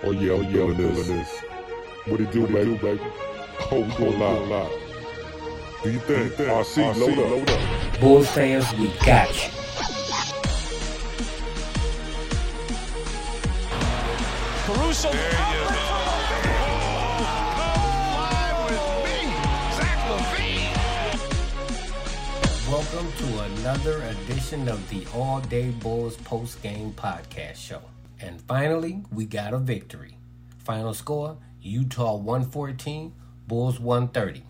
Oh yeah, oh yeah, I'm this. What it do, what baby? It do, baby? Oh, we gon' lie, lie. Do you think? RC, RC load, up. load up. Bulls fans, we got you. Caruso. There you go. Welcome to another edition of the All Day Bulls post game podcast show. And finally, we got a victory. Final score Utah 114, Bulls 130.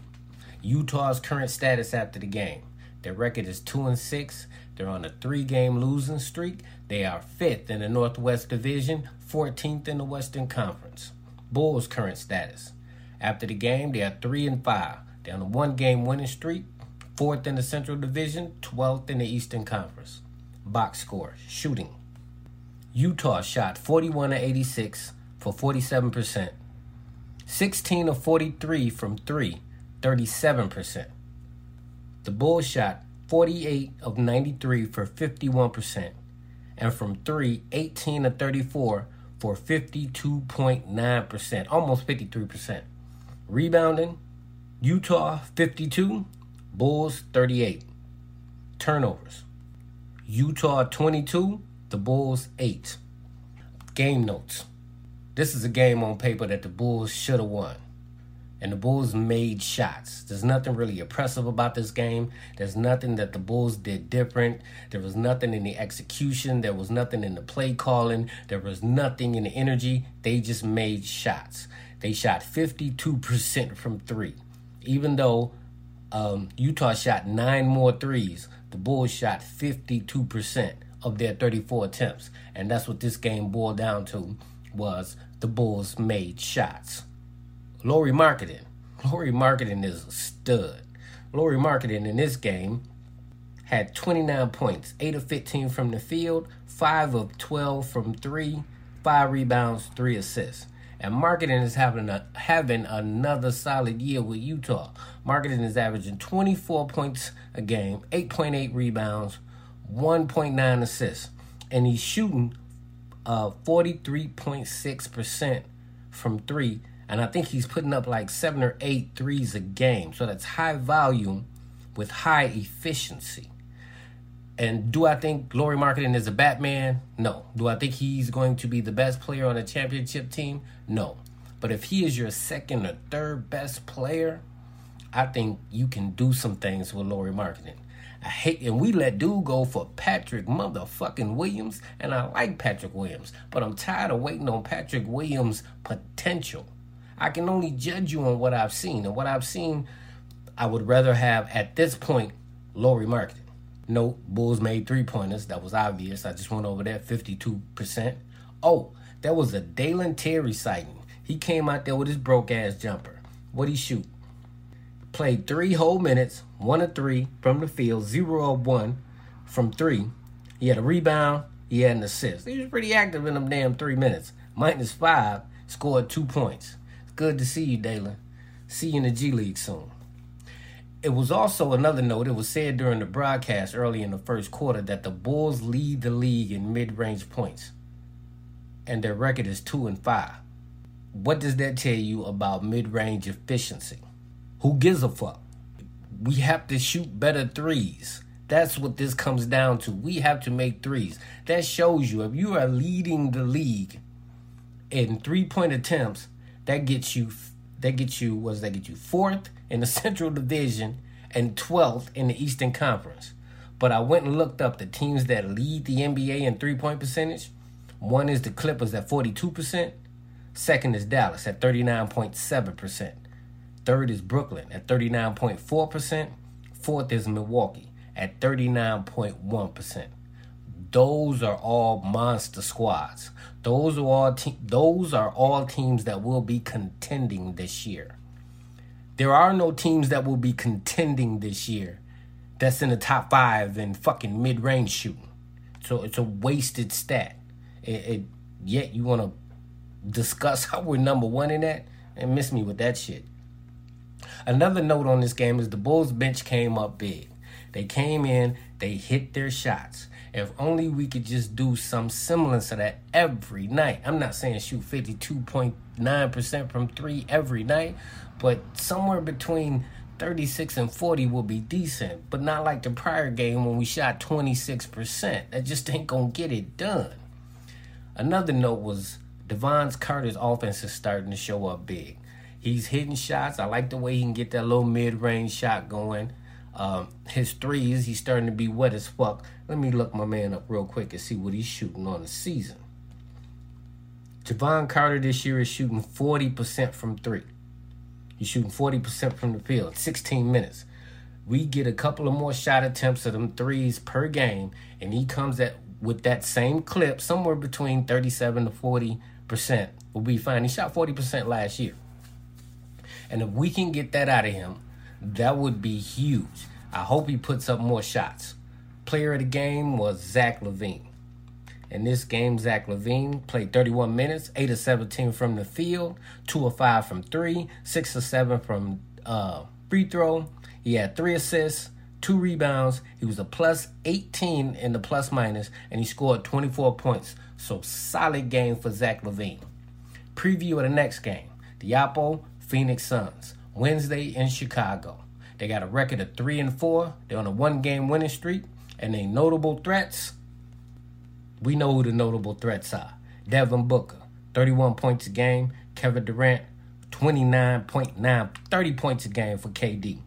Utah's current status after the game. Their record is 2 and 6. They're on a three game losing streak. They are fifth in the Northwest Division, 14th in the Western Conference. Bulls' current status. After the game, they are 3 and 5. They're on a one game winning streak, fourth in the Central Division, 12th in the Eastern Conference. Box score shooting. Utah shot 41 of 86 for 47%. 16 of 43 from 3, 37%. The Bulls shot 48 of 93 for 51%. And from 3, 18 of 34 for 52.9%, almost 53%. Rebounding, Utah 52, Bulls 38. Turnovers, Utah 22, the Bulls 8. Game notes. This is a game on paper that the Bulls should have won. And the Bulls made shots. There's nothing really oppressive about this game. There's nothing that the Bulls did different. There was nothing in the execution. There was nothing in the play calling. There was nothing in the energy. They just made shots. They shot 52% from three. Even though um, Utah shot nine more threes, the Bulls shot 52% of their 34 attempts. And that's what this game boiled down to was the Bulls made shots. Lauri Markkanen. Lauri Markkanen is a stud. Lauri Markkanen in this game had 29 points, 8 of 15 from the field, 5 of 12 from 3, 5 rebounds, 3 assists. And Markkanen is having a, having another solid year with Utah. Markkanen is averaging 24 points a game, 8.8 rebounds, 1.9 assists, and he's shooting uh, 43.6% from three. And I think he's putting up like seven or eight threes a game. So that's high volume with high efficiency. And do I think Lauri Markkanen is a Batman? No. Do I think he's going to be the best player on a championship team? No. But if he is your second or third best player, I think you can do some things with Lauri Markkanen. I hate, and we let dude go for Patrick motherfucking Williams, and I like Patrick Williams, but I'm tired of waiting on Patrick Williams' potential. I can only judge you on what I've seen, and what I've seen, I would rather have at this point Lauri Markkanen. Note, Bulls made three pointers. That was obvious. I just went over that 52%. Oh, that was a Dalen Terry sighting. He came out there with his broke ass jumper. What'd he shoot? Played three whole minutes, one of three from the field, zero of one from three. He had a rebound, he had an assist. He was pretty active in them damn three minutes. Minus five, scored two points. Good to see you, Dalen. See you in the G League soon. It was also another note, it was said during the broadcast early in the first quarter that the Bulls lead the league in mid range points. And their record is 2 and 5. What does that tell you about mid range efficiency? Who gives a fuck? We have to shoot better threes. That's what this comes down to. We have to make threes. That shows you if you are leading the league in three point attempts, that gets you that gets you what does that get you? Fourth in the Central Division and twelfth in the Eastern Conference. But I went and looked up the teams that lead the NBA in three point percentage. One is the Clippers at 42%. Second is Dallas at 39.7%. Third is Brooklyn at 39.4%. Fourth is Milwaukee at 39.1%. Those are all monster squads. Those are all te- those are all teams that will be contending this year. There are no teams that will be contending this year that's in the top 5 in fucking mid-range shooting. So it's a wasted stat. It, it yet you want to discuss how we're number 1 in that and miss me with that shit. Another note on this game is the Bulls bench came up big. They came in, they hit their shots. If only we could just do some semblance of that every night. I'm not saying shoot 52.9% from three every night, but somewhere between 36 and 40 will be decent, but not like the prior game when we shot 26%. That just ain't gonna get it done. Another note was Jevon Carter's offense is starting to show up big. He's hitting shots. I like the way he can get that little mid range shot going. Um, his threes, he's starting to be wet as fuck. Let me look my man up real quick and see what he's shooting on the season. Jevon Carter this year is shooting 40% from three. He's shooting 40% from the field, 16 minutes. We get a couple of more shot attempts of them threes per game, and he comes at with that same clip, somewhere between 37 to 40%. Will be fine. He shot 40% last year. And if we can get that out of him, that would be huge. I hope he puts up more shots. Player of the game was Zach LaVine. In this game, Zach LaVine played 31 minutes, 8 of 17 from the field, 2 of 5 from 3, 6 of 7 from uh, free throw. He had 3 assists, 2 rebounds. He was a plus 18 in the plus minus, and he scored 24 points. So, solid game for Zach LaVine. Preview of the next game Diapo, Phoenix Suns. Wednesday in Chicago. They got a record of 3 and 4. They're on a one game winning streak. And they notable threats we know who the notable threats are. Devin Booker, 31 points a game. Kevin Durant, 29.9, 30 points a game for KD.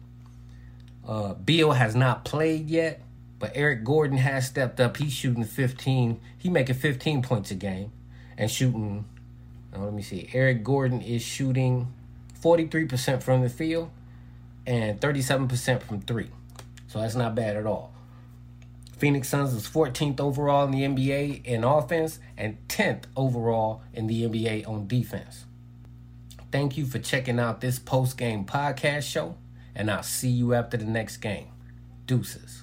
Uh, Beal has not played yet, but Eric Gordon has stepped up. He's shooting 15. He making 15 points a game and shooting. Uh, let me see. Eric Gordon is shooting 43% from the field and 37% from three. So that's not bad at all. Phoenix Suns is 14th overall in the NBA in offense and 10th overall in the NBA on defense. Thank you for checking out this post game podcast show, and I'll see you after the next game. Deuces.